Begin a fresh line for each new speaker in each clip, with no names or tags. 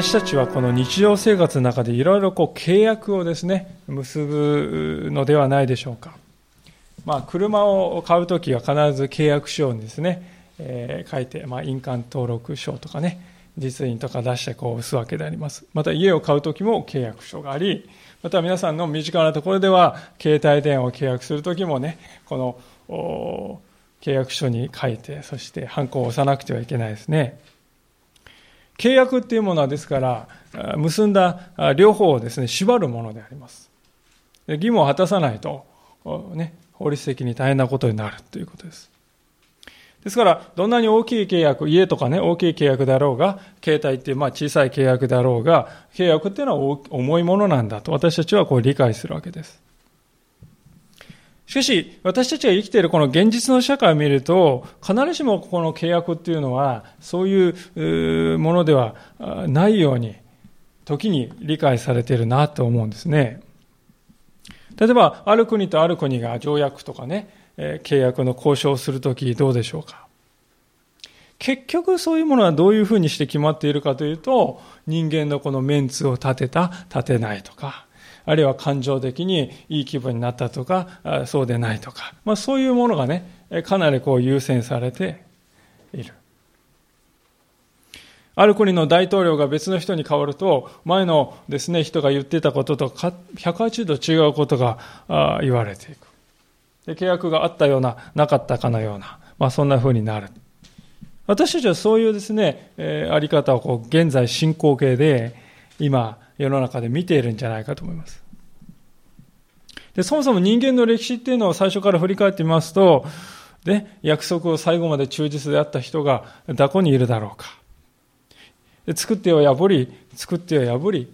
私たちはこの日常生活の中でいろいろこう契約をですね結ぶのではないでしょうか、まあ、車を買うときは必ず契約書にですね、えー、書いて、まあ、印鑑登録書とかね実印とか出してこう押すわけであります。また家を買うときも契約書がありまた皆さんの身近なところでは携帯電話を契約するときもねこの契約書に書いてそしてハンコを押さなくてはいけないですね。契約っていうものはですから、結んだ両方をですね、縛るものであります。義務を果たさないと、ね、法律的に大変なことになるということです。ですから、どんなに大きい契約、家とかね、大きい契約であろうが、携帯っていう、まあ小さい契約であろうが、契約っていうのは重いものなんだと私たちはこう理解するわけです。しかし、私たちが生きているこの現実の社会を見ると、必ずしもこの契約っていうのは、そういうものではないように、時に理解されているなと思うんですね。例えば、ある国とある国が条約とかね、契約の交渉をするときどうでしょうか。結局そういうものはどういうふうにして決まっているかというと、人間のこのメンツを立てた、立てないとか、あるいは感情的にいい気分になったとか、そうでないとか、まあ、そういうものがね、かなりこう優先されている。ある国の大統領が別の人に変わると、前のですね、人が言ってたことと180度違うことが言われていく。で契約があったような、なかったかのような、まあ、そんな風になる。私たちはそういうですね、えー、あり方をこう現在進行形で今世の中で見ているんじゃないかと思います。でそもそも人間の歴史っていうのを最初から振り返ってみますと、で約束を最後まで忠実であった人がどこにいるだろうか。で作っては破り、作っては破り、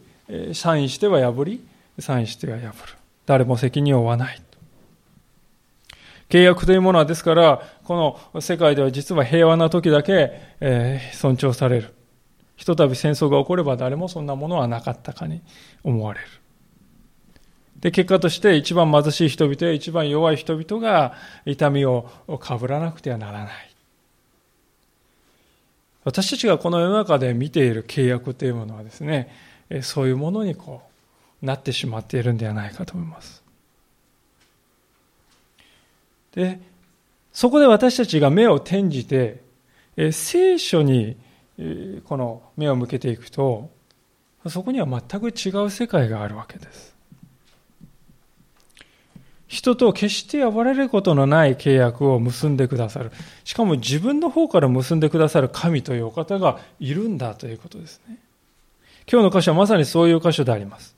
サインしては破り、サインしては破る。誰も責任を負わない。契約というものはですから、この世界では実は平和な時だけ、え尊重される。ひとたび戦争が起これば誰もそんなものはなかったかに思われる。で、結果として一番貧しい人々や一番弱い人々が痛みをかぶらなくてはならない。私たちがこの世の中で見ている契約というものはですね、そういうものにこう、なってしまっているんではないかと思います。で、そこで私たちが目を転じて、聖書にこの目を向けていくとそこには全く違う世界があるわけです人と決して破れることのない契約を結んでくださる。しかも自分の方から結んでくださる神というお方がいるんだということですね。今日の箇所はまさにそういう箇所であります。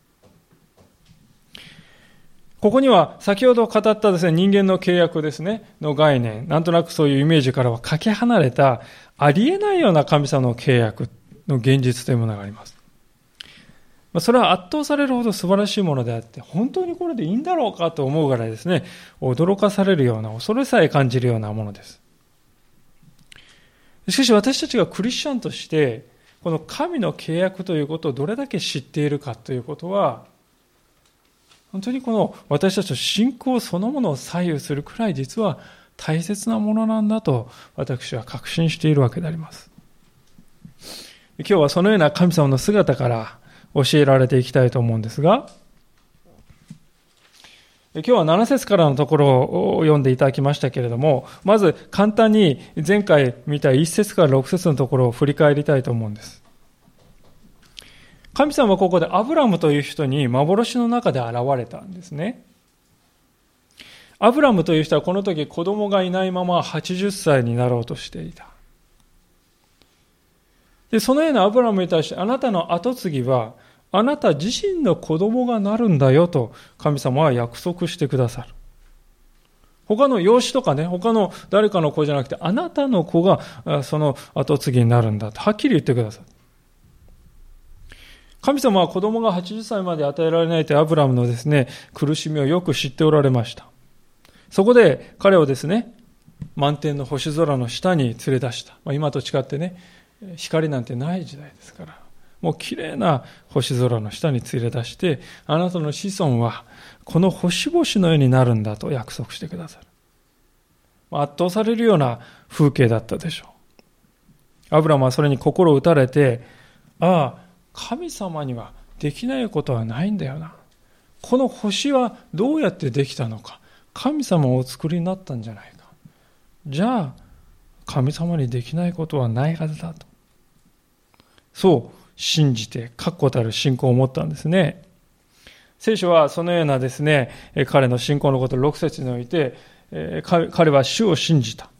ここには先ほど語ったですね、人間の契約ですね、の概念、なんとなくそういうイメージからはかけ離れた、ありえないような神様の契約の現実というものがあります。まそれは圧倒されるほど素晴らしいものであって、本当にこれでいいんだろうかと思うぐらいですね、驚かされるような、恐れさえ感じるようなものです。しかし私たちがクリスチャンとして、この神の契約ということをどれだけ知っているかということは、本当にこの私たちの信仰そのものを左右するくらい実は大切なものなんだと私は確信しているわけであります。今日はそのような神様の姿から教えられていきたいと思うんですが、今日は7節からのところを読んでいただきましたけれども、まず簡単に前回見た1節から6節のところを振り返りたいと思うんです。神様はここでアブラムという人に幻の中で現れたんですね。アブラムという人はこの時子供がいないまま80歳になろうとしていた。で、そのようなアブラムに対してあなたの後継ぎはあなた自身の子供がなるんだよと神様は約束してくださる。他の養子とかね、他の誰かの子じゃなくて、あなたの子がその後継ぎになるんだと、はっきり言ってくださる。神様は子供が80歳まで与えられないというアブラムのですね、苦しみをよく知っておられました。そこで彼をですね、満天の星空の下に連れ出した。まあ、今と違ってね、光なんてない時代ですから、もう綺麗な星空の下に連れ出して、あなたの子孫はこの星々のようになるんだと約束してくださる。圧倒されるような風景だったでしょう。アブラムはそれに心を打たれて、ああ、神様にはできないことはないんだよな。この星はどうやってできたのか。神様をお作りになったんじゃないか。じゃあ、神様にできないことはないはずだと。そう信じて確固たる信仰を持ったんですね。聖書はそのようなですね、彼の信仰のことを6節において、彼は主を信じた。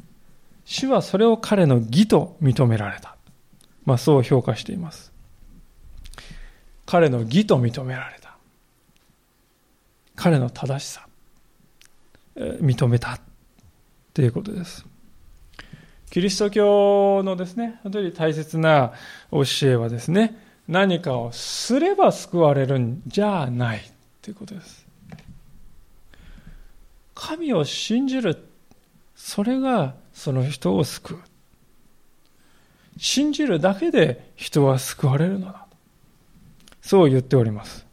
主はそれを彼の義と認められた。まあそう評価しています。彼の義と認められた。彼の正しさ、認めたということです。キリスト教のですね、本当に大切な教えはですね、何かをすれば救われるんじゃないということです。神を信じる、それがその人を救う。信じるだけで人は救われるのだ。そう言っております。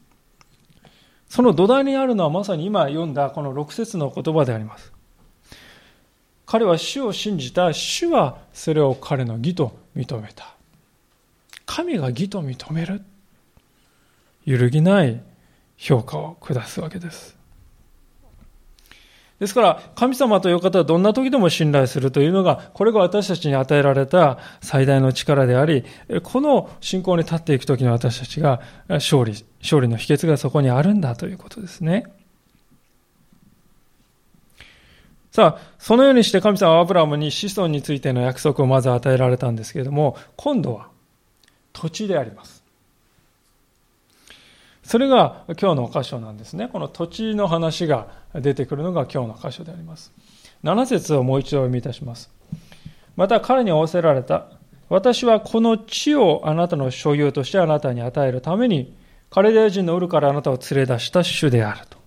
その土台にあるのはまさに今読んだこの6節の言葉であります。彼は主を信じた。主はそれを彼の義と認めた。神が義と認める。揺るぎない評価を下すわけです。ですから、神様という方はどんな時でも信頼するというのが、これが私たちに与えられた最大の力であり、この信仰に立っていく時の私たちが勝利、勝利の秘訣がそこにあるんだということですね。さあ、そのようにして神様はアブラムに子孫についての約束をまず与えられたんですけれども、今度は土地であります。それが今日の箇所なんですね。この土地の話が出てくるのが今日の箇所であります。7節をもう一度読みいたします。また彼に仰せられた。私はこの地をあなたの所有としてあなたに与えるために、カレデア人のウルからあなたを連れ出した主であると。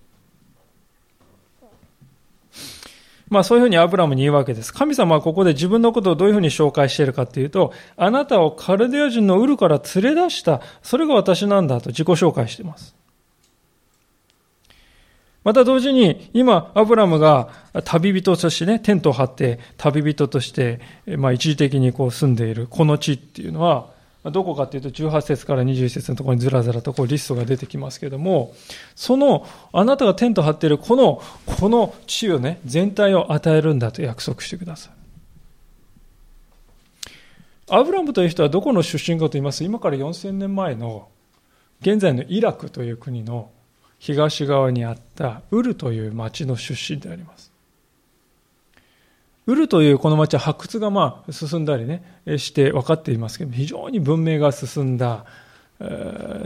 まあそういうふうにアブラムに言うわけです。神様はここで自分のことをどういうふうに紹介しているかっていうと、あなたをカルデア人のウルから連れ出した、それが私なんだと自己紹介しています。また同時に、今、アブラムが旅人としてね、テントを張って旅人として、まあ一時的にこう住んでいるこの地っていうのは、どこかっていうと18節から21節のところにずらずらとこうリストが出てきますけども、そのあなたがテント張っているこの、この地をね、全体を与えるんだと約束してください。アブラムという人はどこの出身かと言いますと、今から4000年前の現在のイラクという国の東側にあったウルという町の出身であります。ウルというこの町は発掘がまあ進んだりね、して分かっていますけど、非常に文明が進んだ、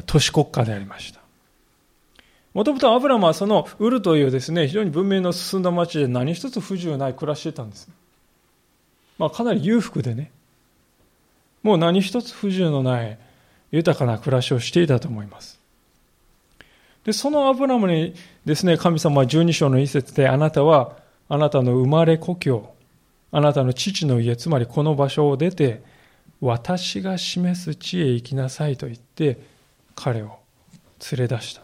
都市国家でありました。もともとアブラムはそのウルというですね、非常に文明の進んだ町で何一つ不自由ない暮らしてたんです。まあかなり裕福でね、もう何一つ不自由のない豊かな暮らしをしていたと思います。で、そのアブラムにですね、神様は十二章の一節であなたはあなたの生まれ故郷、あなたの父の家、つまりこの場所を出て、私が示す地へ行きなさいと言って、彼を連れ出した。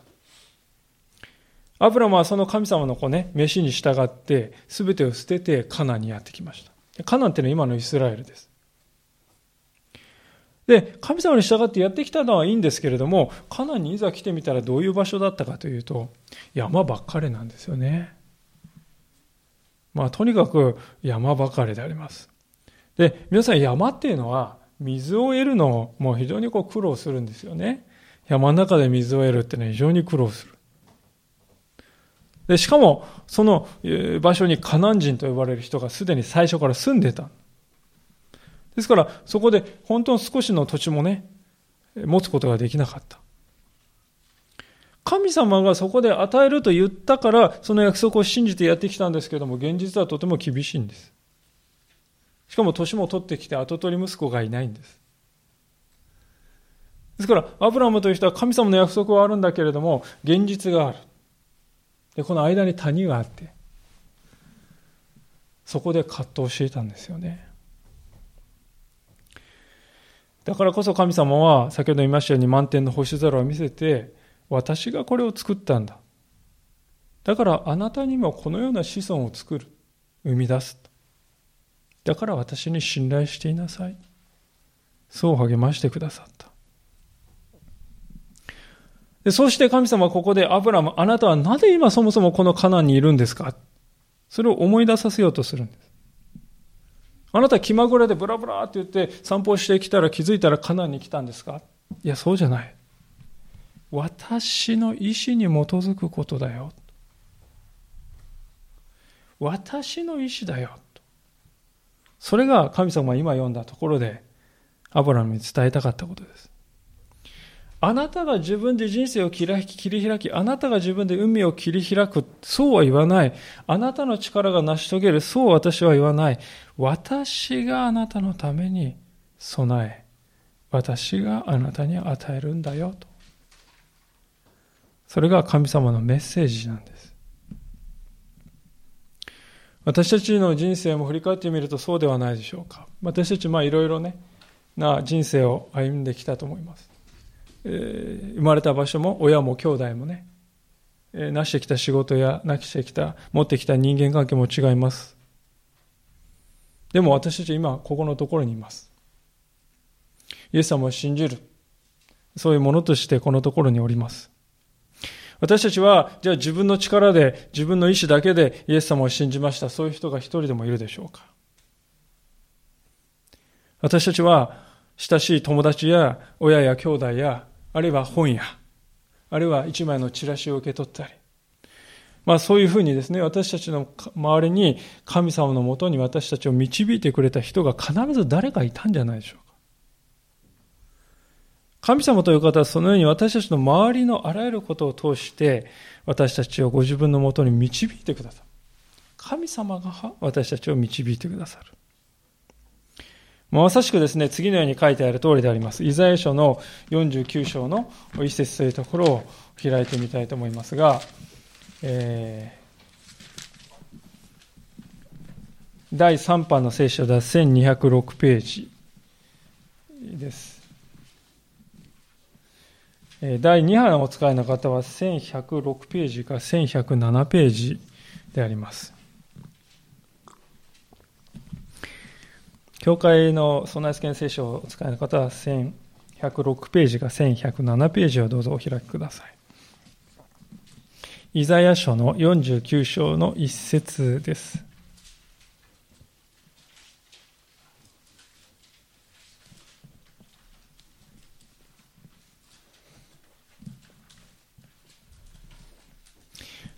アブラムはその神様の子ね、飯に従って、すべてを捨ててカナンにやってきました。カナンっていうのは今のイスラエルです。で、神様に従ってやってきたのはいいんですけれども、カナンにいざ来てみたらどういう場所だったかというと、山ばっかりなんですよね。まあ、とにかく山ばかりであります。で、皆さん山っていうのは水を得るのも非常にこう苦労するんですよね。山の中で水を得るっていうのは非常に苦労する。で、しかも、その場所にカナン人と呼ばれる人がすでに最初から住んでた。ですから、そこで本当に少しの土地もね、持つことができなかった。神様がそこで与えると言ったから、その約束を信じてやってきたんですけども、現実はとても厳しいんです。しかも年も取ってきて後取り息子がいないんです。ですから、アブラムという人は神様の約束はあるんだけれども、現実がある。で、この間に谷があって、そこで葛藤していたんですよね。だからこそ神様は、先ほど言いましたように満天の星空を見せて、私がこれを作ったんだ。だからあなたにもこのような子孫を作る。生み出す。だから私に信頼していなさい。そう励ましてくださった。でそして神様はここでアブラム、あなたはなぜ今そもそもこのカナンにいるんですか？それを思い出させようとするんです。あなた気まぐれでブラブラって言って散歩してきたら気づいたらカナンに来たんですか？いや、そうじゃない。私の意志に基づくことだよ。私の意志だよ。それが神様が今読んだところでアブラムに伝えたかったことです。あなたが自分で人生を切り開き、あなたが自分で海を切り開く、そうは言わない。あなたの力が成し遂げる、そう私は言わない。私があなたのために備え、私があなたに与えるんだよと。それが神様のメッセージなんです。私たちの人生も振り返ってみるとそうではないでしょうか。私たちまあいろいろね、な人生を歩んできたと思います。え生まれた場所も親も兄弟もね、え成してきた仕事やなしてきた持ってきた人間関係も違いますでも私たち今ここのところにいますイエス様を信じるそういうものとしてこのところにおります私たちは、じゃあ自分の力で、自分の意志だけでイエス様を信じました。そういう人が一人でもいるでしょうか私たちは、親しい友達や親や兄弟やあるいは本屋、あるいは一枚のチラシを受け取ったり、まあそういうふうにですね、私たちの周りに神様のもとに私たちを導いてくれた人が必ず誰かいたんじゃないでしょうか。神様という方はそのように私たちの周りのあらゆることを通して私たちをご自分のもとに導いてくださる。神様が？私たちを導いてくださる。まさしくですね、次のように書いてある通りであります。イザヤ書の49章の一節というところを開いてみたいと思いますが、えー、第3版の聖書では1206ページです。第2版をお使いの方は1106ページか1107ページであります。教会の備え付け聖書をお使いの方は1106ページか1107ページをどうぞお開きください。イザヤ書の49章の一節です。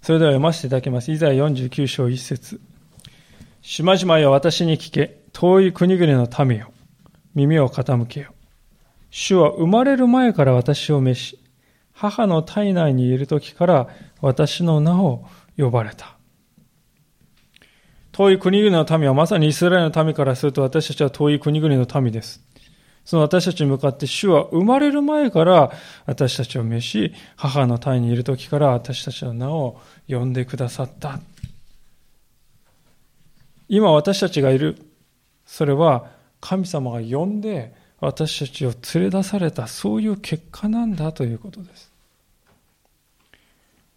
それでは読ませていただきます。イザヤ49章一節。しまじまよ私に聞け。遠い国々の民よ、耳を傾けよ。主は生まれる前から私を召し、母の体内にいる時から私の名を呼ばれた。遠い国々の民はまさにイスラエルの民からすると私たちは遠い国々の民です。その私たちに向かって主は生まれる前から私たちを召し、母の体にいる時から私たちの名を呼んでくださった。今私たちがいるそれは神様が呼んで私たちを連れ出されたそういう結果なんだということです。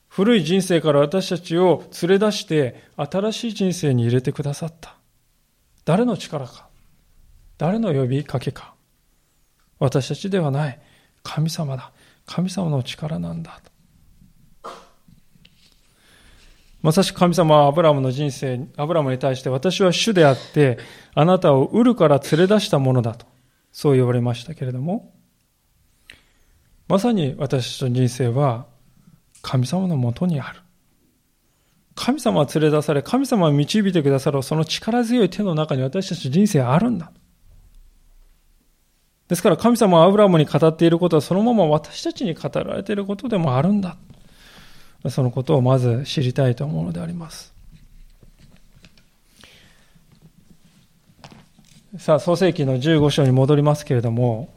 古い人生から私たちを連れ出して新しい人生に入れてくださった。誰の力か誰の呼びかけか私たちではない。神様だ。神様の力なんだ。まさしく神様はアブラムの人生、アブラムに対して私は主であって、あなたをウルから連れ出したものだと、そう言われましたけれども、まさに私たちの人生は神様のもとにある。神様は連れ出され、神様は導いてくださるその力強い手の中に私たち人生はあるんだ。ですから神様はアブラムに語っていることはそのまま私たちに語られていることでもあるんだ。そのことをまず知りたいと思うのであります。さあ、創世記の15章に戻りますけれども、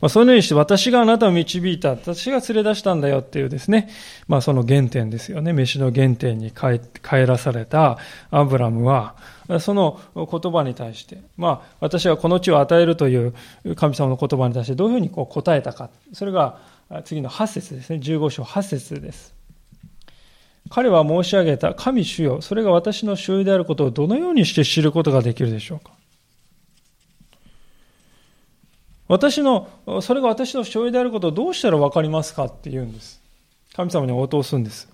まあ、そのようにして私があなたを導いた、私が連れ出したんだよっていうですね、まあその原点ですよね。飯の原点に帰らされたアブラムは、その言葉に対して、まあ私はこの地を与えるという神様の言葉に対してどういうふうにこう答えたか。それが次の8節ですね。15章8節です。彼は申し上げた神主よ、それが私の所有であることをどのようにして知ることができるでしょうか私の、それが私の所有であることをどうしたら分かりますかって言うんです。神様に応答するんです。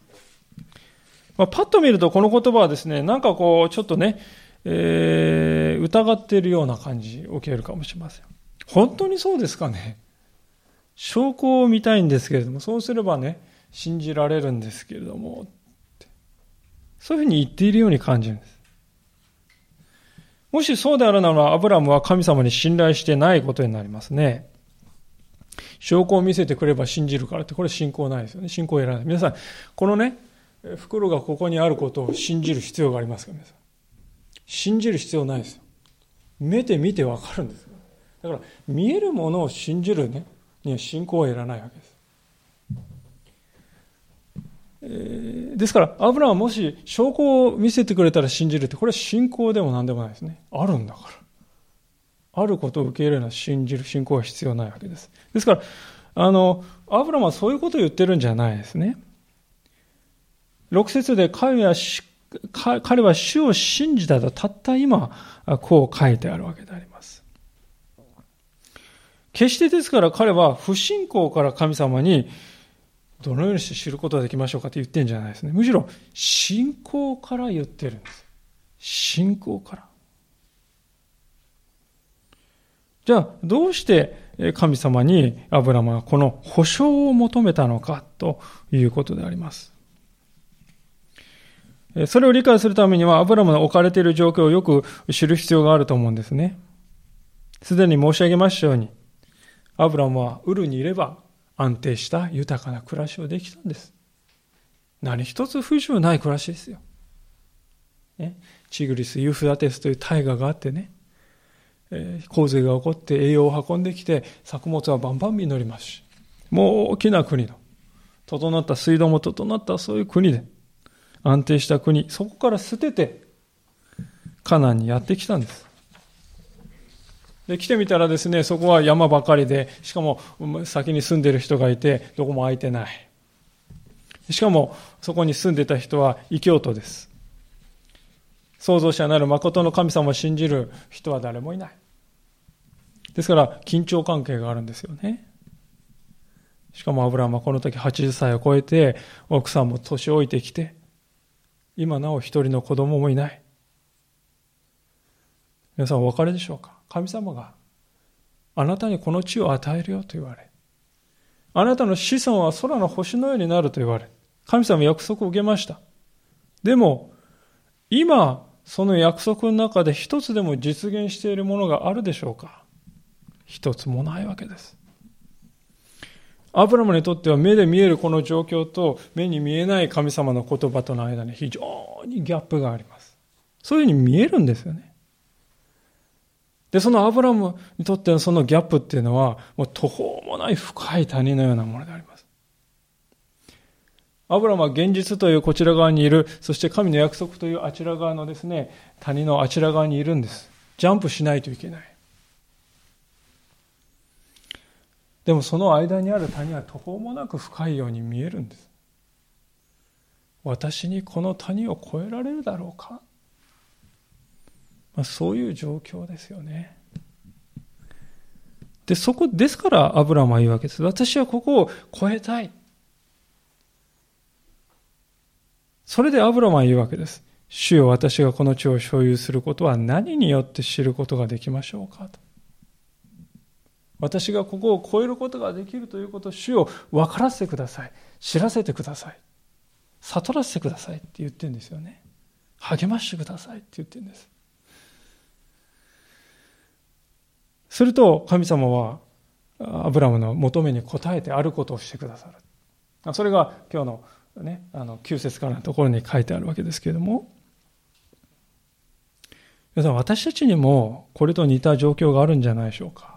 まあ、パッと見るとこの言葉はですね、なんかこう、ちょっとね、え、疑っているような感じを受けるかもしれません。本当にそうですかね？証拠を見たいんですけれども、そうすればね、信じられるんですけれども、そういうふうに言っているように感じるんです。もしそうであるなら、アブラムは神様に信頼してないことになりますね。証拠を見せてくれば信じるからって、これ信仰ないですよね。信仰を得らない。皆さん、このね、袋がここにあることを信じる必要がありますか？皆さん。信じる必要ないですよ。目で見てわかるんです。だから、見えるものを信じるね、には信仰を得らないわけです。ですから、アブラはもし証拠を見せてくれたら信じるって、これは信仰でも何でもないですね。あるんだから。あることを受け入れるのは信じる信仰は必要ないわけです。ですから、あの、アブラはそういうことを言ってるんじゃないですね。6節で彼は彼は主を信じたとたった今、こう書いてあるわけであります。決してですから彼は不信仰から神様にどのようにして知ることができましょうかって言ってんじゃないですね。むしろ信仰から言ってるんです。信仰から。じゃあ、どうして神様にアブラムはこの保証を求めたのかということであります。それを理解するためには、アブラムの置かれている状況をよく知る必要があると思うんですね。すでに申し上げましたように、アブラムはウルにいれば安定した豊かな暮らしをできたんです。何一つ不自由ない暮らしですよ。ね、チグリス・ユーフラテスという大河があってね、えー、洪水が起こって栄養を運んできて作物はバンバン実りますし、もう大きな国の、整った水道も整ったそういう国で、安定した国、そこから捨てて、カナンにやってきたんです。で、来てみたらですね、そこは山ばかりで、しかも先に住んでる人がいて、どこも空いてない。しかも、そこに住んでた人は異教徒です。創造者なる誠の神様を信じる人は誰もいない。ですから、緊張関係があるんですよね。しかもアブラハムはこの時80歳を超えて、奥さんも年老いてきて、今なお一人の子供もいない。皆さんお別れでしょうか？神様があなたにこの地を与えるよと言われ、あなたの子孫は空の星のようになると言われ、神様約束を受けました。でも、今、その約束の中で一つでも実現しているものがあるでしょうか？一つもないわけです。アブラムにとっては目で見えるこの状況と目に見えない神様の言葉との間に非常にギャップがあります。そういうふうに見えるんですよね。で、そのアブラムにとってのそのギャップっていうのは、もう途方もない深い谷のようなものであります。アブラムは現実というこちら側にいる、そして神の約束というあちら側のですね、谷のあちら側にいるんです。ジャンプしないといけない。でもその間にある谷は途方もなく深いように見えるんです。私にこの谷を越えられるだろうか？まあ、そういう状況ですよね。で、そこ、ですからアブラムは言うわけです。私はここを超えたい。それでアブラムは言うわけです。主よ私がこの地を所有することは何によって知ることができましょうか？と。私がここを超えることができるということを主を分からせてください。知らせてください。悟らせてくださいって言ってるんですよね。励ましてくださいって言ってるんです。すると神様はアブラムの求めに応えてあることをしてくださる。それが今日のね、あの9節からのところに書いてあるわけですけれども、皆さん私たちにもこれと似た状況があるんじゃないでしょうか。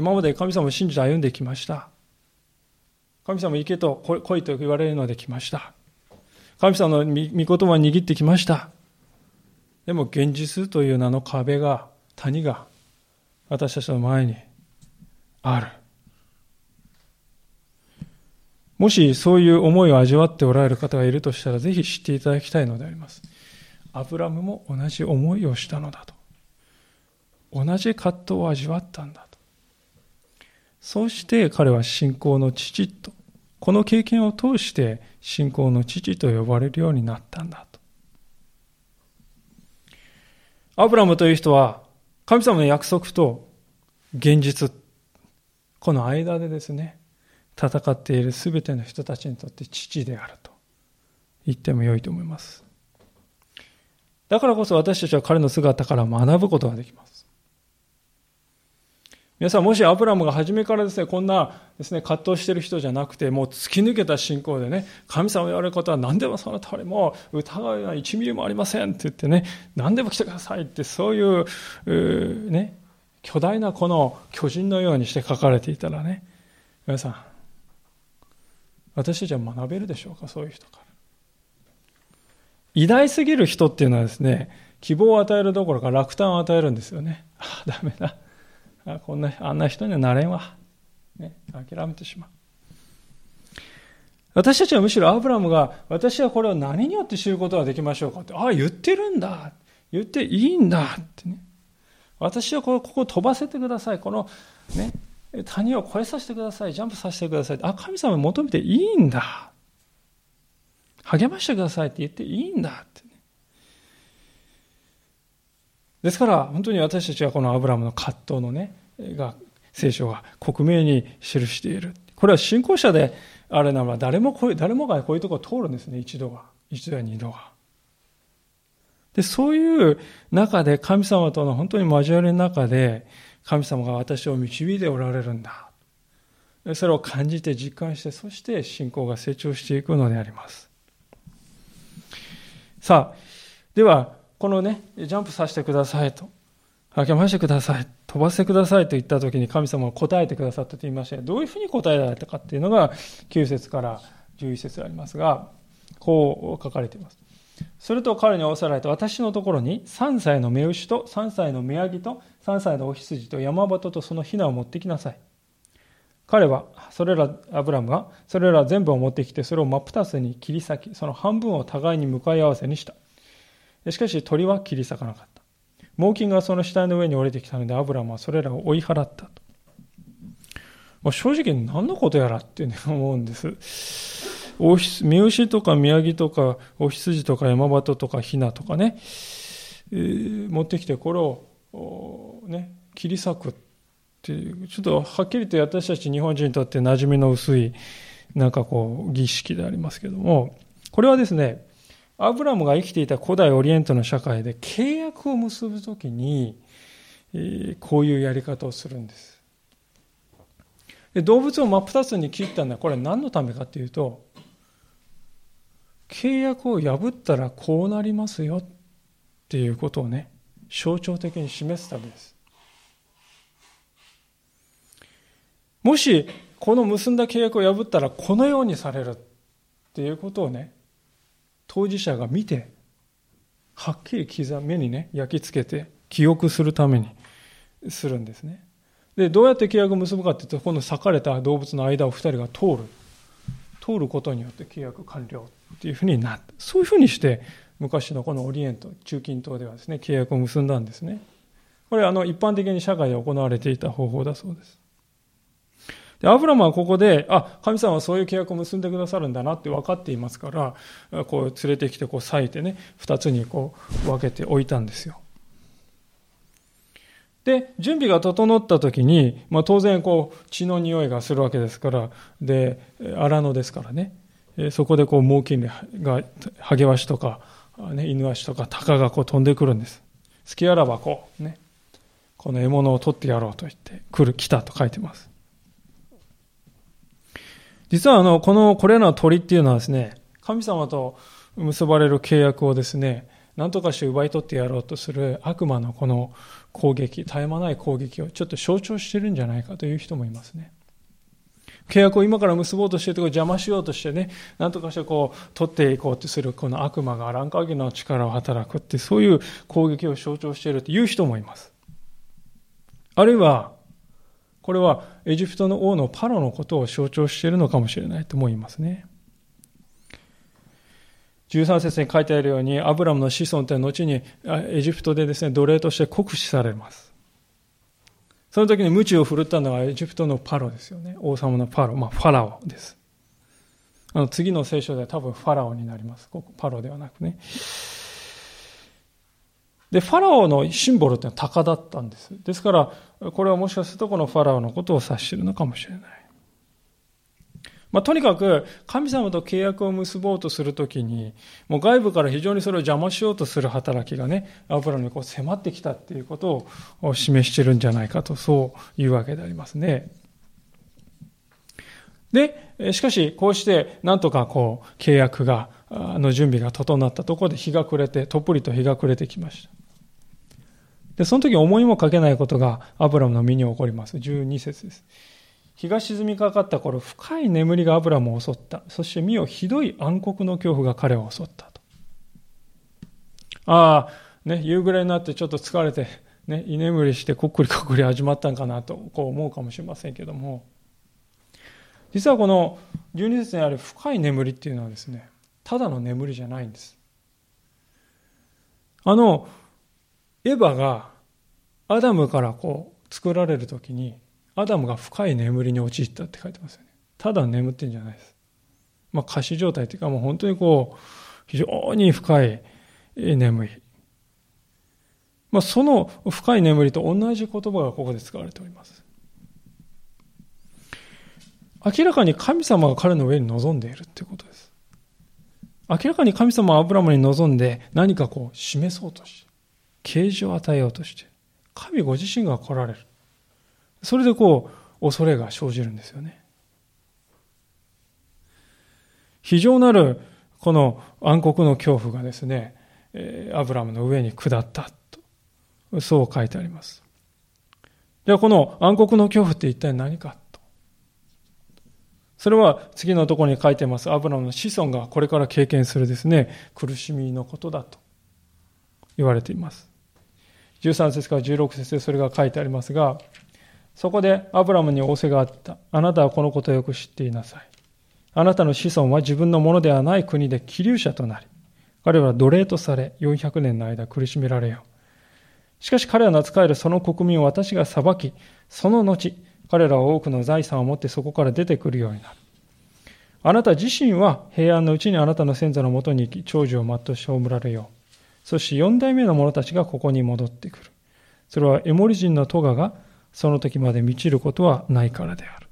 今まで神様を信じて歩んできました。神様行けと来いと言われるので来ました。神様の御言葉を握ってきました。でも現実という名の壁が、谷が私たちの前にある。もしそういう思いを味わっておられる方がいるとしたら、ぜひ知っていただきたいのであります。アブラムも同じ思いをしたのだと。同じ葛藤を味わったんだと。そうして彼は信仰の父とこの経験を通して信仰の父と呼ばれるようになったんだと。アブラムという人は神様の約束と現実、この間でですね、戦っている全ての人たちにとって父であると言ってもよいと思います。だからこそ私たちは彼の姿から学ぶことができます。皆さん、もしアブラムが初めからですね、こんなですね、葛藤してる人じゃなくて、もう突き抜けた信仰でね、神様を言われることは何でもその通り、もう疑うような1ミリもありませんって言ってね、何でも来てくださいって、そういう、うね、巨大なこの巨人のようにして書かれていたらね、皆さん、私たちは学べるでしょうか、そういう人から。偉大すぎる人っていうのはですね、希望を与えるどころか落胆を与えるんですよね。ああ、ダメだ。あこんな、あんな人にはなれんわ。ね、諦めてしまう。私たちはむしろアブラムが、私はこれを何によって知ることができましょうかって、ああ、言ってるんだ。言っていいんだ。ってね。私はこここ飛ばせてください。この、ね、谷を越えさせてください。ジャンプさせてください。あ、神様求めていいんだ。励ましてくださいって言っていいんだって、ね。ですから、本当に私たちはこのアブラムの葛藤のね、が、聖書が克明に記している。これは信仰者であるなら誰もこう誰もがこういうところを通るんですね、一度は。一度や二度は。で、そういう中で神様との本当に交わりの中で神様が私を導いておられるんだ。それを感じて実感して、そして信仰が成長していくのであります。さあ、では、このね、ジャンプさせてくださいと。励ましてください。飛ばしてくださいと言った時に神様は答えてくださったと言いましたどういうふうに答えられたかっていうのが9節から11節ありますが、こう書かれています。すると彼に仰せられて私のところに3歳の目牛と3歳の目ヤギと3歳のお羊と山鳩とその雛を持ってきなさい。彼は、それら、アブラムが、それら全部を持ってきて、それを真っ二つに切り裂き、その半分を互いに向かい合わせにした。しかし鳥は切り裂かなかった。猛禽がその死体の上に降りてきたので、アブラムはそれらを追い払ったと。まあ、正直何のことやらって、思うんです。おひ三牛とか宮城とかお羊とか山鳩とかひなとかね、えー、持ってきてこれを、ね、切り裂くっていうちょっとはっきりと私たち日本人にとって馴染みの薄いなんかこう儀式でありますけどもこれはですねアブラムが生きていた古代オリエントの社会で契約を結ぶときに、こういうやり方をするんです。で動物を真っ二つに切ったのはこれ何のためかというと、契約を破ったらこうなりますよっていうことをね、象徴的に示すためです。もし、この結んだ契約を破ったらこのようにされるっていうことをね、当事者が見て、はっきり刻目にね、焼き付けて、記憶するためにするんですね。で、どうやって契約を結ぶかっていうと、この裂かれた動物の間を二人が通る。通ることによって契約完了っていうふうになった。そういうふうにして、昔のこのオリエント、中近東ではですね、契約を結んだんですね。これあの一般的に社会で行われていた方法だそうです。で、アブラムはここで、あ、神様はそういう契約を結んでくださるんだなって分かっていますから、こう連れてきて、こう裂いてね、二つにこう分けておいたんですよ。で、準備が整った時に、まあ当然こう血の匂いがするわけですから、で、荒野ですからね、そこでこう猛禽が、ハゲワシとか、ね、犬ワシとか鷹がこう飛んでくるんです。好きあらばこう、ね、この獲物を取ってやろうと言って、来る、来たと書いてます。実はあの、この、これらの鳥っていうのはですね、神様と結ばれる契約をですね、何とかして奪い取ってやろうとする悪魔のこの攻撃、絶え間ない攻撃をちょっと象徴してるんじゃないかという人もいますね。契約を今から結ぼうとしてるとこ邪魔しようとしてね、何とかしてこう、取っていこうとするこの悪魔が乱影の力を働くって、そういう攻撃を象徴しているという人もいます。あるいは、これはエジプトの王のパロのことを象徴しているのかもしれないと思いますね。13節に書いてあるように、アブラムの子孫というのは後にエジプトでですね、奴隷として酷使されます。その時に鞭を振るったのはエジプトのパロですよね。王様のパロ、まあファラオです。あの次の聖書では多分ファラオになります。ここパロではなくね。で、ファラオのシンボルってのは鷹だったんです。ですから、これはもしかするとこのファラオのことを指しているのかもしれない。まあ、とにかく、神様と契約を結ぼうとするときに、もう外部から非常にそれを邪魔しようとする働きがね、アブラムにこう迫ってきたっていうことを示してるんじゃないかと、そういうわけでありますね。で、しかし、こうして、なんとかこう、契約が、の準備が整ったところで日が暮れて、とっぷりと日が暮れてきました。で、その時思いもかけないことがアブラムの身に起こります。12節です。日が沈みかかった頃、深い眠りがアブラムを襲った。そして身をひどい暗黒の恐怖が彼を襲ったと。ああ、ね、夕暮れになってちょっと疲れて、ね、居眠りしてこっくりこっくり始まったんかなとこう思うかもしれませんけども、実はこの12節にある深い眠りっていうのはですね、ただの眠りじゃないんです。あの、エヴァがアダムからこう作られる時に、アダムが深い眠りに陥ったって書いてますよね。ただ眠ってんじゃないです。まあ、仮死状態というかもう本当にこう、非常に深い眠り。まあ、その深い眠りと同じ言葉がここで使われております。明らかに神様が彼の上に臨んでいるということです。明らかに神様はアブラムに臨んで何かこう示そうとして、啓示を与えようとして、神ご自身が来られる。それでこう、恐れが生じるんですよね。非常なるこの暗黒の恐怖がですね、アブラムの上に下ったと、そう書いてあります。ではこの暗黒の恐怖って一体何かとそれは次のところに書いてます。アブラムの子孫がこれから経験するですね、苦しみのことだと言われています。13節から16節でそれが書いてありますが、そこでアブラムに仰せがあった。あなたはこのことをよく知っていなさい。あなたの子孫は自分のものではない国で気流者となり、彼は奴隷とされ、400年の間苦しめられよう。しかし彼らの扱えるその国民を私が裁き、その後、彼らは多くの財産を持ってそこから出てくるようになる。あなた自身は平安のうちにあなたの先祖のもとに行き、長寿を全うして葬られよう。そして四代目の者たちがここに戻ってくる。それはエモリ人のトガがその時まで満ちることはないからである。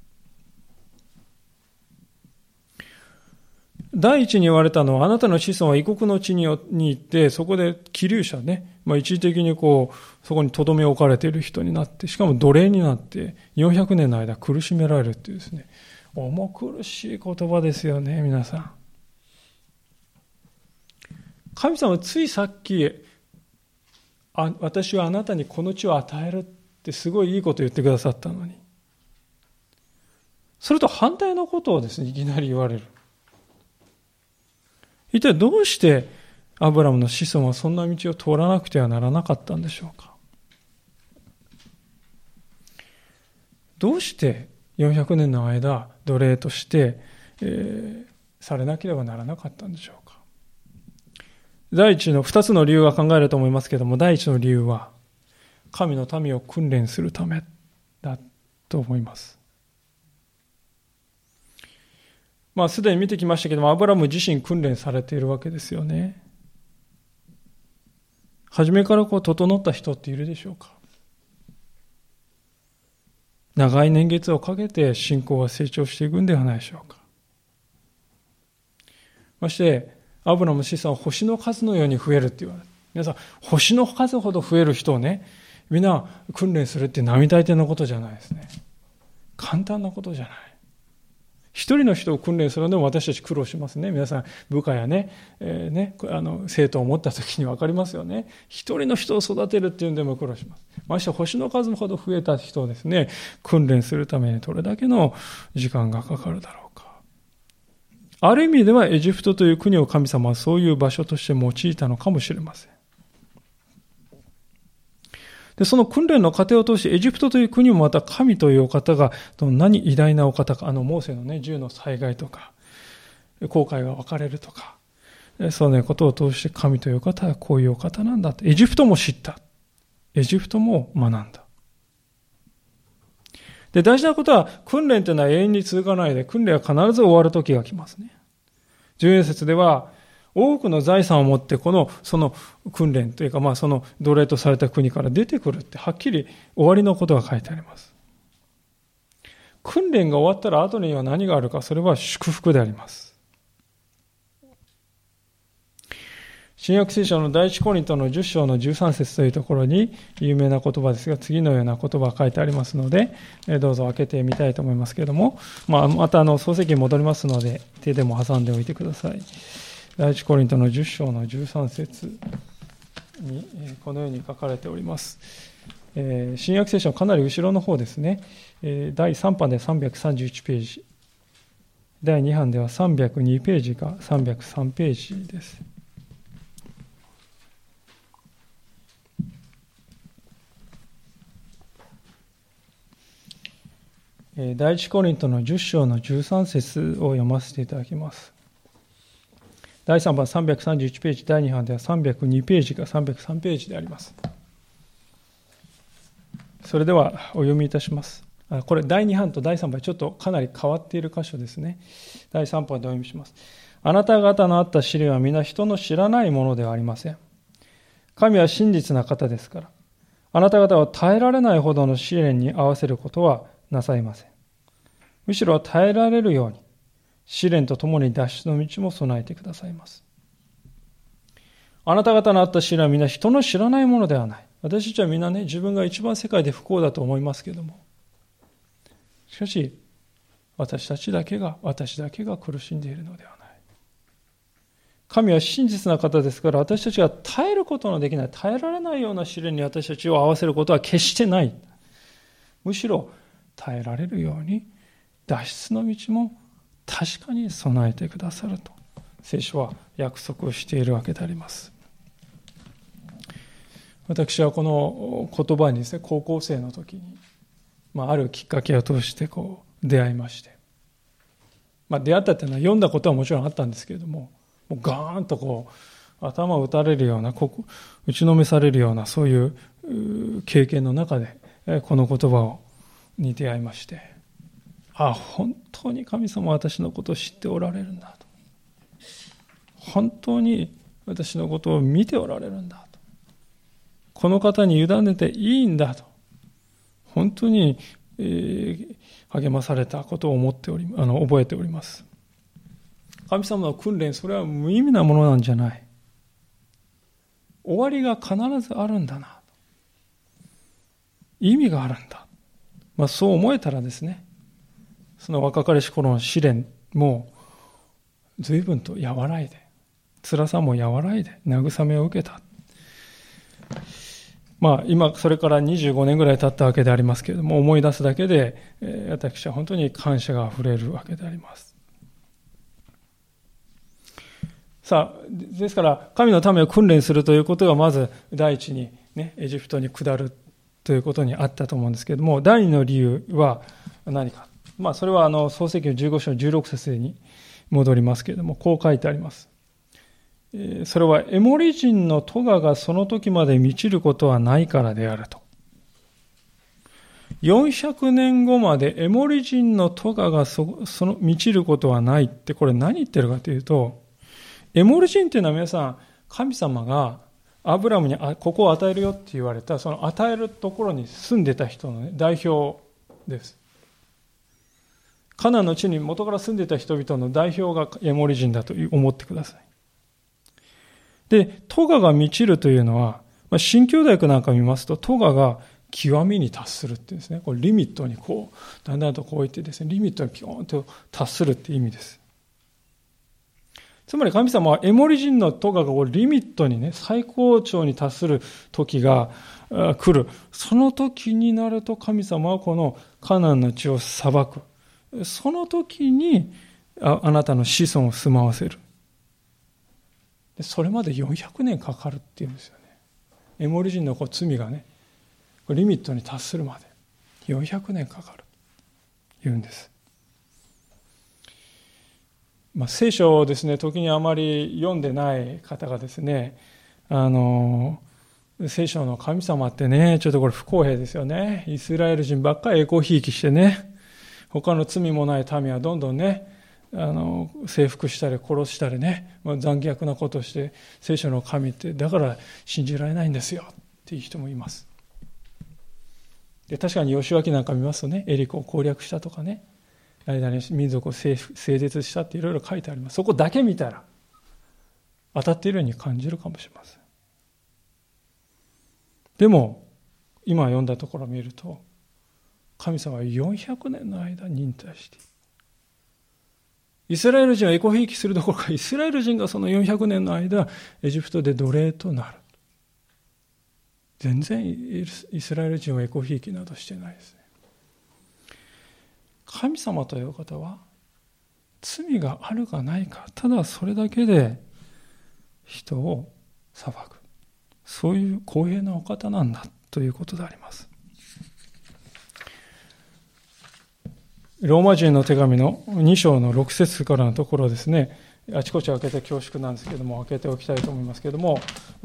第一に言われたのは、あなたの子孫は異国の地に行って、そこで気流者ね、まあ、一時的にこう、そこに留め置かれている人になって、しかも奴隷になって、400年の間苦しめられるっていうですね、重苦しい言葉ですよね、皆さん。神様はついさっき、あ私はあなたにこの地を与えるってすごいいいこと言ってくださったのに。それと反対のことをですね、いきなり言われる。一体どうしてアブラムの子孫はそんな道を通らなくてはならなかったんでしょうかどうして400年の間奴隷として、えー、されなければならなかったんでしょう第一の二つの理由が考えると思いますけれども第一の理由は神の民を訓練するためだと思いますまあ、すでに見てきましたけども、アブラム自身訓練されているわけですよね。初めからこう、整った人っているでしょうか長い年月をかけて信仰は成長していくんではないでしょうか。まして、アブラム子孫は星の数のように増えるって言われる。皆さん、星の数ほど増える人をね、みんな訓練するって並大抵のことじゃないですね。簡単なことじゃない。一人の人を訓練するのでも私たち苦労しますね。皆さん、部下やね、えー、ね、あの、生徒を持った時に分かりますよね。一人の人を育てるっていうんでも苦労します。まして星の数ほど増えた人をですね、訓練するためにどれだけの時間がかかるだろう。ある意味ではエジプトという国を神様はそういう場所として用いたのかもしれません。で、その訓練の過程を通して、エジプトという国もまた神というお方が、どんなに偉大なお方か、あの、モーセのね、銃の災害とか、後悔が分かれるとか、そのことを通して神という方はこういうお方なんだと。エジプトも知った。エジプトも学んだ。で、大事なことは、訓練というのは永遠に続かないで、訓練は必ず終わる時が来ますね。14節では、多くの財産を持って、この、その訓練というか、まあ、その奴隷とされた国から出てくるって、はっきり終わりのことが書いてあります。訓練が終わったら後には何があるか、それは祝福であります。新約聖書の第一コリントの10章の13節というところに有名な言葉ですが、次のような言葉が書いてありますので、どうぞ開けてみたいと思いますけれども、まあ、またあの漱石に戻りますので、手でも挟んでおいてください。第一コリントの10章の13節にこのように書かれております。新約聖書のかなり後ろの方ですね。第3版で331ページ。第2版では302ページか303ページです。第一コリントの10章の13節を読ませていただきます。第3番331ページ、第2版では302ページか303ページであります。それではお読みいたします。これ第2版と第3版ちょっとかなり変わっている箇所ですね。第3版でお読みします。あなた方のあった試練は皆人の知らないものではありません。神は真実な方ですから。あなた方は耐えられないほどの試練に合わせることはなさいません。むしろ耐えられるように、試練とともに脱出の道も備えてくださいます。あなた方のあった試練は皆人の知らないものではない。私たちはみんなね、自分が一番世界で不幸だと思いますけども。しかし、私たちだけが、私だけが苦しんでいるのではない。神は真実な方ですから、私たちが耐えることのできない、耐えられないような試練に私たちを合わせることは決してない。むしろ、耐えられるように脱出の道も確かに備えてくださると。聖書は約束をしているわけであります。私はこの言葉にですね高校生の時に、まあ、あるきっかけを通してこう出会いまして、まあ、出会ったっていうのは読んだことはもちろんあったんですけれどももうガーンとこう頭を打たれるような打ちのめされるようなそういう経験の中でこの言葉をに出会いまして、あ、本当に神様は私のことを知っておられるんだと。本当に私のことを見ておられるんだと。この方に委ねていいんだと。本当に、えー、励まされたことを思っており、あの、覚えております。神様の訓練、それは無意味なものなんじゃない。終わりが必ずあるんだな。意味があるんだ。まあ、そう思えたらですね、その若かりし頃の試練も随分と和らいで、辛さも和らいで、慰めを受けた。まあ、今、それから25年ぐらい経ったわけでありますけれども、思い出すだけで、えー、私は本当に感謝があふれるわけであります。さあ、ですから、神のためを訓練するということが、まず第一に、ね、エジプトに下るということにあったと思うんですけれども、第二の理由は何か。まあ、それはあの創世記の15章の16節に戻りますけれども、こう書いてあります。それはエモリ人のトガがその時まで満ちることはないからであると。400年後までエモリ人のトガがそその満ちることはないってこれ何言ってるかというと、エモリ人っていうのは皆さん神様がアブラムにここを与えるよって言われたその与えるところに住んでた人の、ね、代表です。カナンの地に元から住んでた人々の代表がエモリ人だと思ってください。でトガが満ちるというのは、まあ、新教大学なんか見ますとトガが極みに達するっていうんですね。これリミットにこうだんだんとこういってですねリミットにピョンと達するって意味です。つまり神様はエモリ人のトガがリミットにね、最高潮に達する時が来る。その時になると神様はこのカナンの地を裁く。その時にああなたの子孫を住まわせる。それまで400年かかるっていうんですよね。エモリ人のこう罪がね、リミットに達するまで400年かかる。言うんです。まあ、聖書をですね時にあまり読んでない方がですねあの聖書の神様ってねちょっとこれ不公平ですよね。イスラエル人ばっかり栄光ひいきしてね他の罪もない民はどんどんねあの征服したり殺したりね、まあ、残虐なことをして聖書の神ってだから信じられないんですよっていう人もいます。で確かに義明なんか見ますとねエリコを攻略したとかね。間に民族を整絶したっていろいろ書いてあります。そこだけ見たら当たっているように感じるかもしれません。でも今読んだところを見ると神様は400年の間忍耐してイスラエル人はエコひいきするどころかイスラエル人がその400年の間エジプトで奴隷となる。全然イスラエル人はエコひいきなどしてないです。神様という方は罪があるかないかただそれだけで人を裁くそういう公平なお方なんだということでありますローマ人の手紙の2章の6節からのところですね、あちこち開けて恐縮なんですけども、開けておきたいと思いますけども、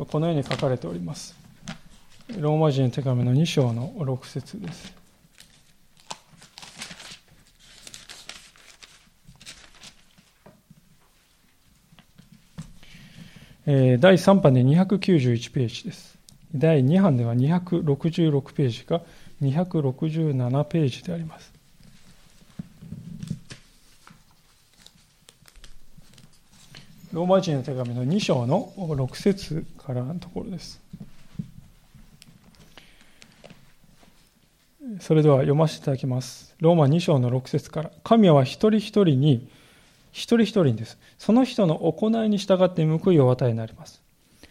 このように書かれております。ローマ人の手紙の2章の6節です。第3版で291ページです。第2版では266ページか267ページであります。ローマ人の手紙の2章の6節からのところです。それでは読ませていただきます。ローマ2章の6節から。神は一人一人に、一人一人です。その人の行いに従って報いを与えになります。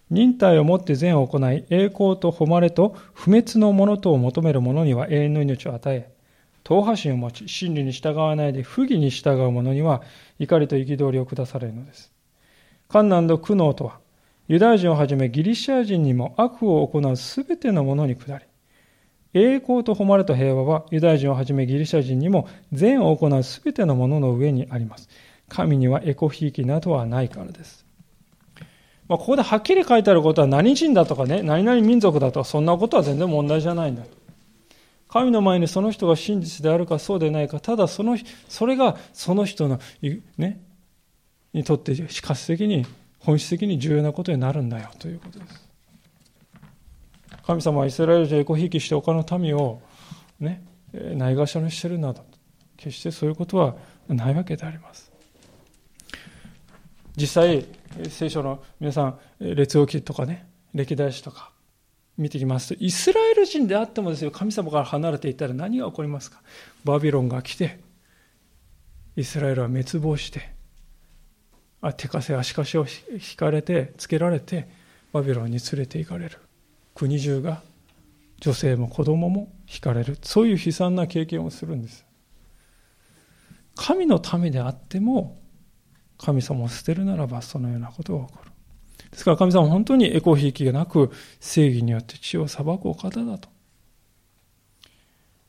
忍耐をもって善を行い、栄光と誉れと不滅のものとを求める者には永遠の命を与え、党派心を持ち、真理に従わないで不義に従う者には怒りと憤りを下されるのです。観難と苦悩とは、ユダヤ人をはじめギリシャ人にも悪を行うすべてのものに下り、栄光と誉れと平和はユダヤ人をはじめギリシャ人にも善を行うすべてのものの上にあります。神にはエコひいきなどはないからです。まあ、ここではっきり書いてあることは何人だとかね、何々民族だとか、そんなことは全然問題じゃないんだ。神の前にその人が真実であるかそうでないか、ただその、それがその人の、ね、にとって死活的に本質的に重要なことになるんだよということです。神様はイスラエル人エコひいきして他の民をね、ないがしろにしてるなど、決してそういうことはないわけであります。実際、聖書の皆さん、列王記とかね、歴代史とか見てきますと、イスラエル人であってもですよ、神様から離れていったら何が起こりますか？バビロンが来て、イスラエルは滅亡して、手かせ足かせを引かれてつけられてバビロンに連れて行かれる。国中が女性も子供も引かれる。そういう悲惨な経験をするんです。神のためであっても神様を捨てるならばそのようなことが起こるですから神様は本当にエコひいきがなく正義によって血を裁くお方だと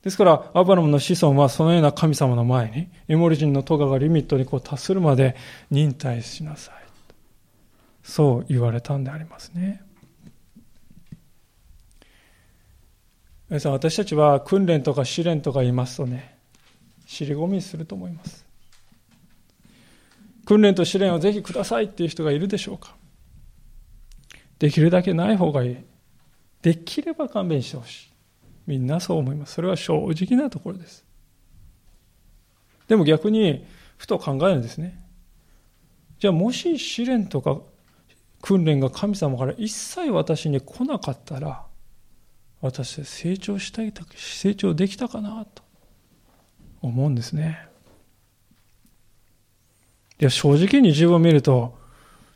ですから、アブラムの子孫はそのような神様の前に、エモリ人のトガがリミットにこう達するまで忍耐しなさい。そう言われたんでありますね。皆さん、私たちは訓練とか試練とか言いますとね、尻込みすると思います。訓練と試練をぜひくださいっていう人がいるでしょうかできるだけない方がいい。できれば勘弁してほしい。みんなそう思います。それは正直なところです。でも逆に、ふと考えるんですね。じゃあもし試練とか訓練が神様から一切私に来なかったら、私は成長したい、成長できたかなと思うんですね。いや、正直に自分を見ると、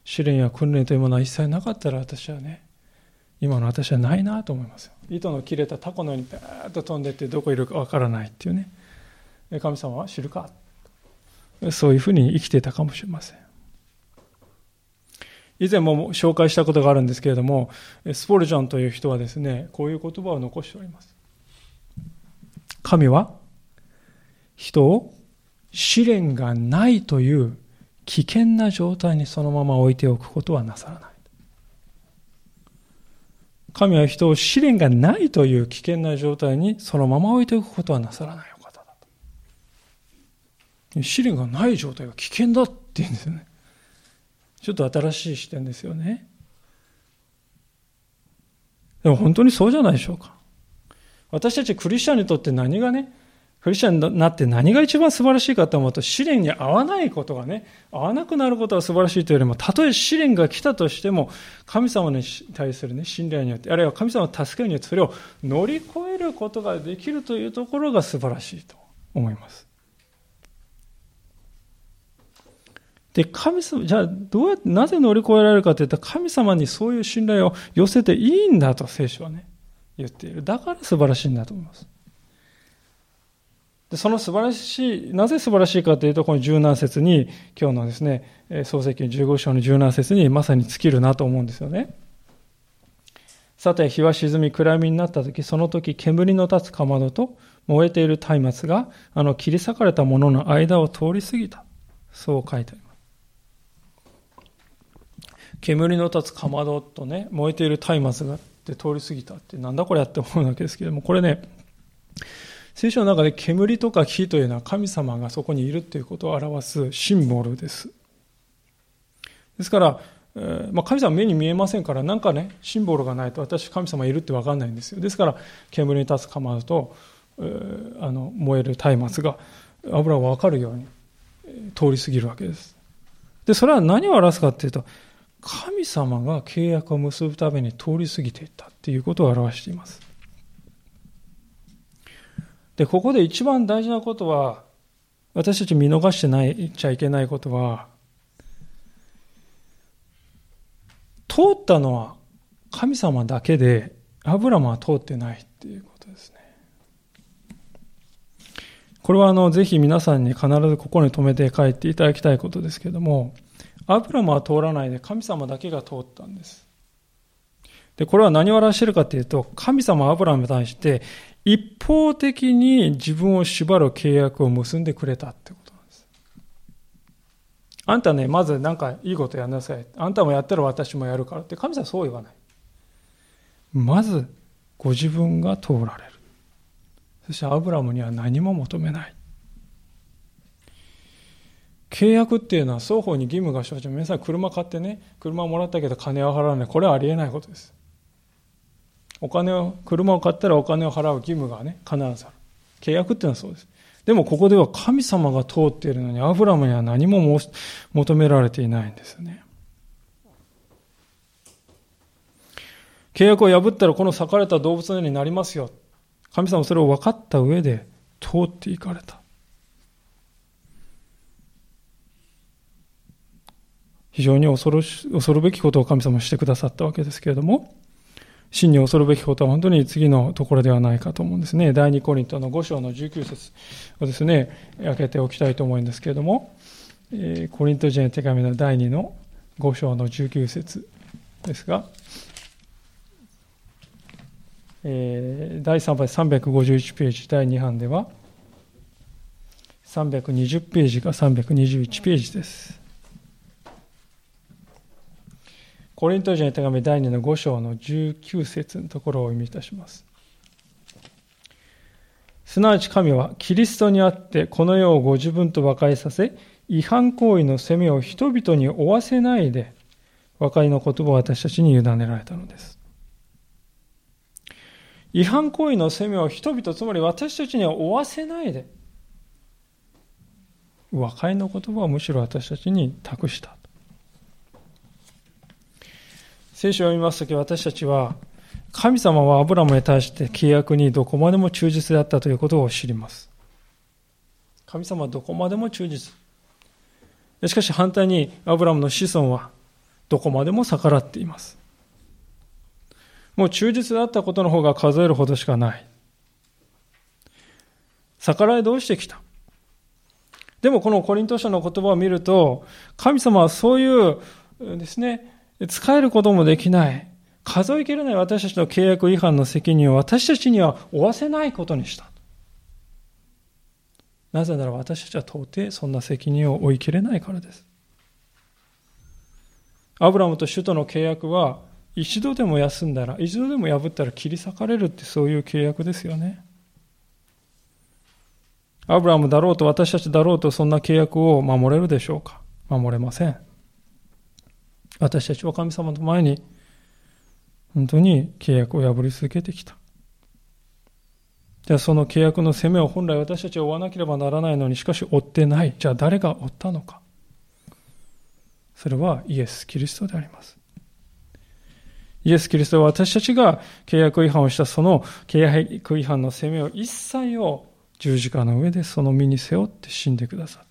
試練や訓練というものは一切なかったら私はね、今の私はないなと思いますよ。糸の切れたタコのようにバーッと飛んでってどこいるかわからないっていうね。神様は知るか？そういうふうに生きていたかもしれません。以前も紹介したことがあるんですけれどもスポルジョンという人はですねこういう言葉を残しております。神は人を試練がないという危険な状態にそのまま置いておくことはなさらない神は人を試練がないという危険な状態にそのまま置いておくことはなさらないお方だと。試練がない状態が危険だって言うんですよね。ちょっと新しい視点ですよね。でも本当にそうじゃないでしょうか。私たちクリスチャンにとって何がね、クリスチャンになって何が一番素晴らしいかと思うと、試練に合わないことがね、合わなくなることが素晴らしいというよりも、たとえ試練が来たとしても、神様に対するね、信頼によって、あるいは神様の助けるによってそれを乗り越えることができるというところが素晴らしいと思います。で、神様、じゃあどうやって、なぜ乗り越えられるかというと、神様にそういう信頼を寄せていいんだと聖書はね、言っている。だから素晴らしいんだと思います。でその素晴らしい、なぜ素晴らしいかというと、この十何節に、今日のですね、創世記15章の十何節にまさに尽きるなと思うんですよね。さて、日は沈み暗闇になった時、その時、煙の立つかまどと燃えている松明が、あの切り裂かれたものの間を通り過ぎた。そう書いてあります。煙の立つかまどとね、燃えている松明がって通り過ぎたって、なんだこれやって思うわけですけれども、これね、聖書の中で煙とか火というのは神様がそこにいるということを表すシンボルです。ですから、まあ、神様目に見えませんから、なんかね、シンボルがないと私、神様いるって分かんないんですよ。ですから、煙に立つかまどと、あの燃える松明が油が分かるように通り過ぎるわけです。で、それは何を表すかっていうと、神様が契約を結ぶために通り過ぎていったっていうことを表しています。で、ここで一番大事なことは、私たち見逃してないちゃいけないことは、通ったのは神様だけで、アブラムは通ってないっていうことですね。これはあの、ぜひ皆さんに必ず心に留めて帰っていただきたいことですけれども、アブラムは通らないで神様だけが通ったんです。で、これは何を表しているかというと、神様アブラムに対して、一方的に自分を縛る契約を結んでくれたってことなんです。あんたね、まずなんかいいことやんなさい。あんたもやったら私もやるからって神様はそう言わない。まず、ご自分が通られる。そしてアブラムには何も求めない。契約っていうのは双方に義務が生じる。皆さん車買ってね、車もらったけど金を払わない。これはありえないことです。お金を、車を買ったらお金を払う義務がね、必ずある。契約っていうのはそうです。でもここでは神様が通っているのに、アブラムには何も求められていないんですよね。契約を破ったらこの裂かれた動物のようになりますよ。神様それを分かった上で通っていかれた。非常に恐ろし恐るべきことを神様はしてくださったわけですけれども、真に恐るべきことは本当に次のところではないかと思うんですね。第2コリントの5章の19節をですね、開けておきたいと思うんですけれども、えコリント人へ手紙の第2の5章の19節ですが、えー、第3番351ページ第2版では320ページが321ページです。コリント人の手紙第2の5章の19節のところをお読みいたします。すなわち神はキリストにあってこの世をご自分と和解させ、違反行為の責めを人々に負わせないで、和解の言葉を私たちに委ねられたのです。違反行為の責めを人々、つまり私たちには負わせないで、和解の言葉をむしろ私たちに託した。聖書を読みますとき私たちは神様はアブラムに対して契約にどこまでも忠実であったということを知ります。神様はどこまでも忠実。しかし反対にアブラムの子孫はどこまでも逆らっています。もう忠実であったことの方が数えるほどしかない。逆らいどうしてきたでもこのコリント書の言葉を見ると、神様はそういうですね、使えることもできない。数えきれない私たちの契約違反の責任を私たちには負わせないことにした。なぜなら私たちは到底そんな責任を負いきれないからです。アブラムと首都の契約は一度でも休んだら、一度でも破ったら切り裂かれるってそういう契約ですよね。アブラムだろうと私たちだろうとそんな契約を守れるでしょうか？守れません。私たちは神様の前に本当に契約を破り続けてきた。じゃあその契約の責めを本来私たちは負わなければならないのにしかし負ってない。じゃあ誰が負ったのか。それはイエス・キリストであります。イエス・キリストは私たちが契約違反をしたその契約違反の責めを一切を十字架の上でその身に背負って死んでくださった。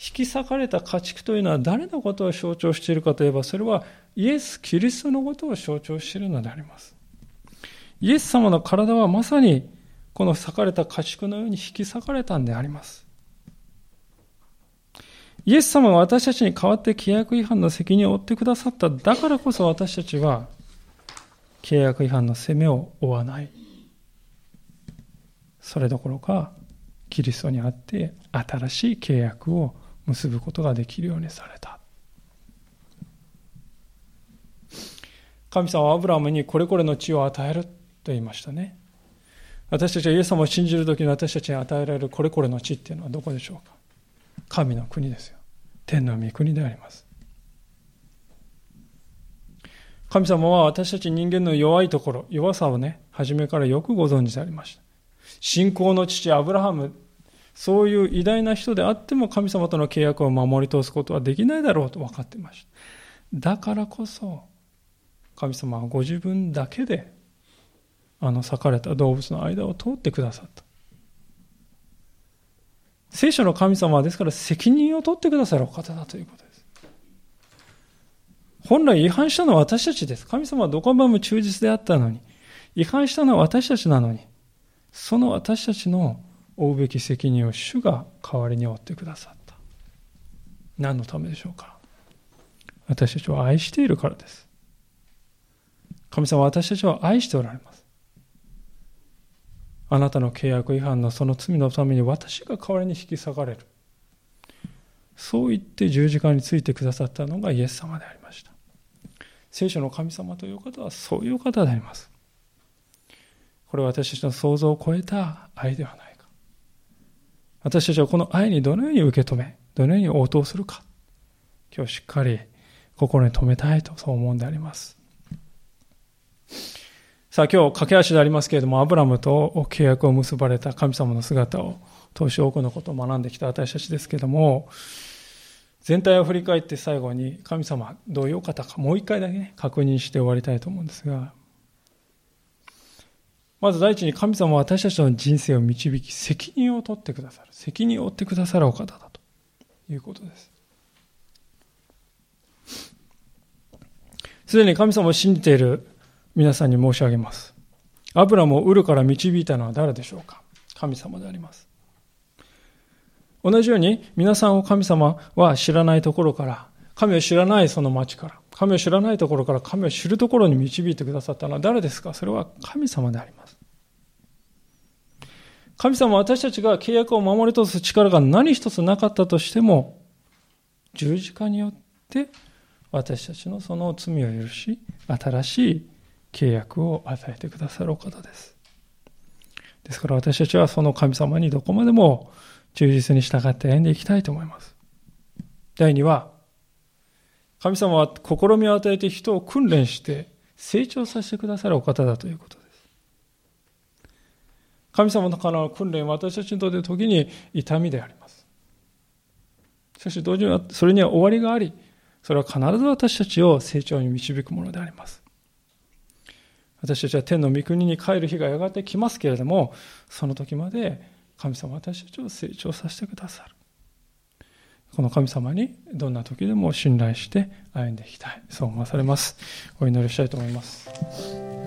引き裂かれた家畜というのは誰のことを象徴しているかといえば、それはイエス・キリストのことを象徴しているのであります。イエス様の体はまさにこの裂かれた家畜のように引き裂かれたんであります。イエス様が私たちに代わって契約違反の責任を負ってくださった。だからこそ私たちは契約違反の責めを負わない。それどころか、キリストにあって新しい契約を結ぶことができるようにされた。神様はアブラムにこれこれの地を与えると言いましたね。私たちはイエス様を信じるときに私たちに与えられるこれこれの地っていうのはどこでしょうか神の国ですよ。天の御国であります。神様は私たち人間の弱いところ、弱さをね、初めからよくご存知でありました。信仰の父アブラハム、そういう偉大な人であっても神様との契約を守り通すことはできないだろうと分かっていました。だからこそ、神様はご自分だけで、あの裂かれた動物の間を通ってくださった。聖書の神様はですから責任を取ってくださるお方だということです。本来違反したのは私たちです。神様はどこまでも忠実であったのに、違反したのは私たちなのに、その私たちの負うべき責任を主が代わりに負ってくださった。何のためでしょうか私たちを愛しているからです。神様は私たちを愛しておられます。あなたの契約違反のその罪のために私が代わりに引き裂かれる。そう言って十字架についてくださったのがイエス様でありました。聖書の神様という方はそういう方であります。これは私たちの想像を超えた愛ではない。私たちはこの愛にどのように受け止め、どのように応答するか。今日しっかり心に留めたいとそう思うんであります。さあ今日駆け足でありますけれども、アブラムと契約を結ばれた神様の姿を通し多くのことを学んできた私たちですけれども、全体を振り返って最後に神様どういうお方かもう一回だけね、確認して終わりたいと思うんですが、まず第一に神様は私たちの人生を導き、責任を取ってくださる。責任を負ってくださるお方だということです。すでに神様を信じている皆さんに申し上げます。アブラムをウルから導いたのは誰でしょうか？神様であります。同じように皆さんを神様は知らないところから、神を知らないその町から、神を知らないところから神を知るところに導いてくださったのは誰ですか？それは神様であります。神様は私たちが契約を守り通す力が何一つなかったとしても、十字架によって私たちのその罪を許し、新しい契約を与えてくださるお方です。ですから私たちはその神様にどこまでも忠実に従って歩んでいきたいと思います。第2は、神様は試みを与えて人を訓練して成長させてくださるお方だということです。神様のからの訓練は私たちにとって時に痛みであります。しかし同時にそれには終わりがあり、それは必ず私たちを成長に導くものであります。私たちは天の御国に帰る日がやがて来ますけれども、その時まで神様私たちを成長させてくださる。この神様にどんな時でも信頼して歩んでいきたい。そう思わされます。お祈りしたいと思います。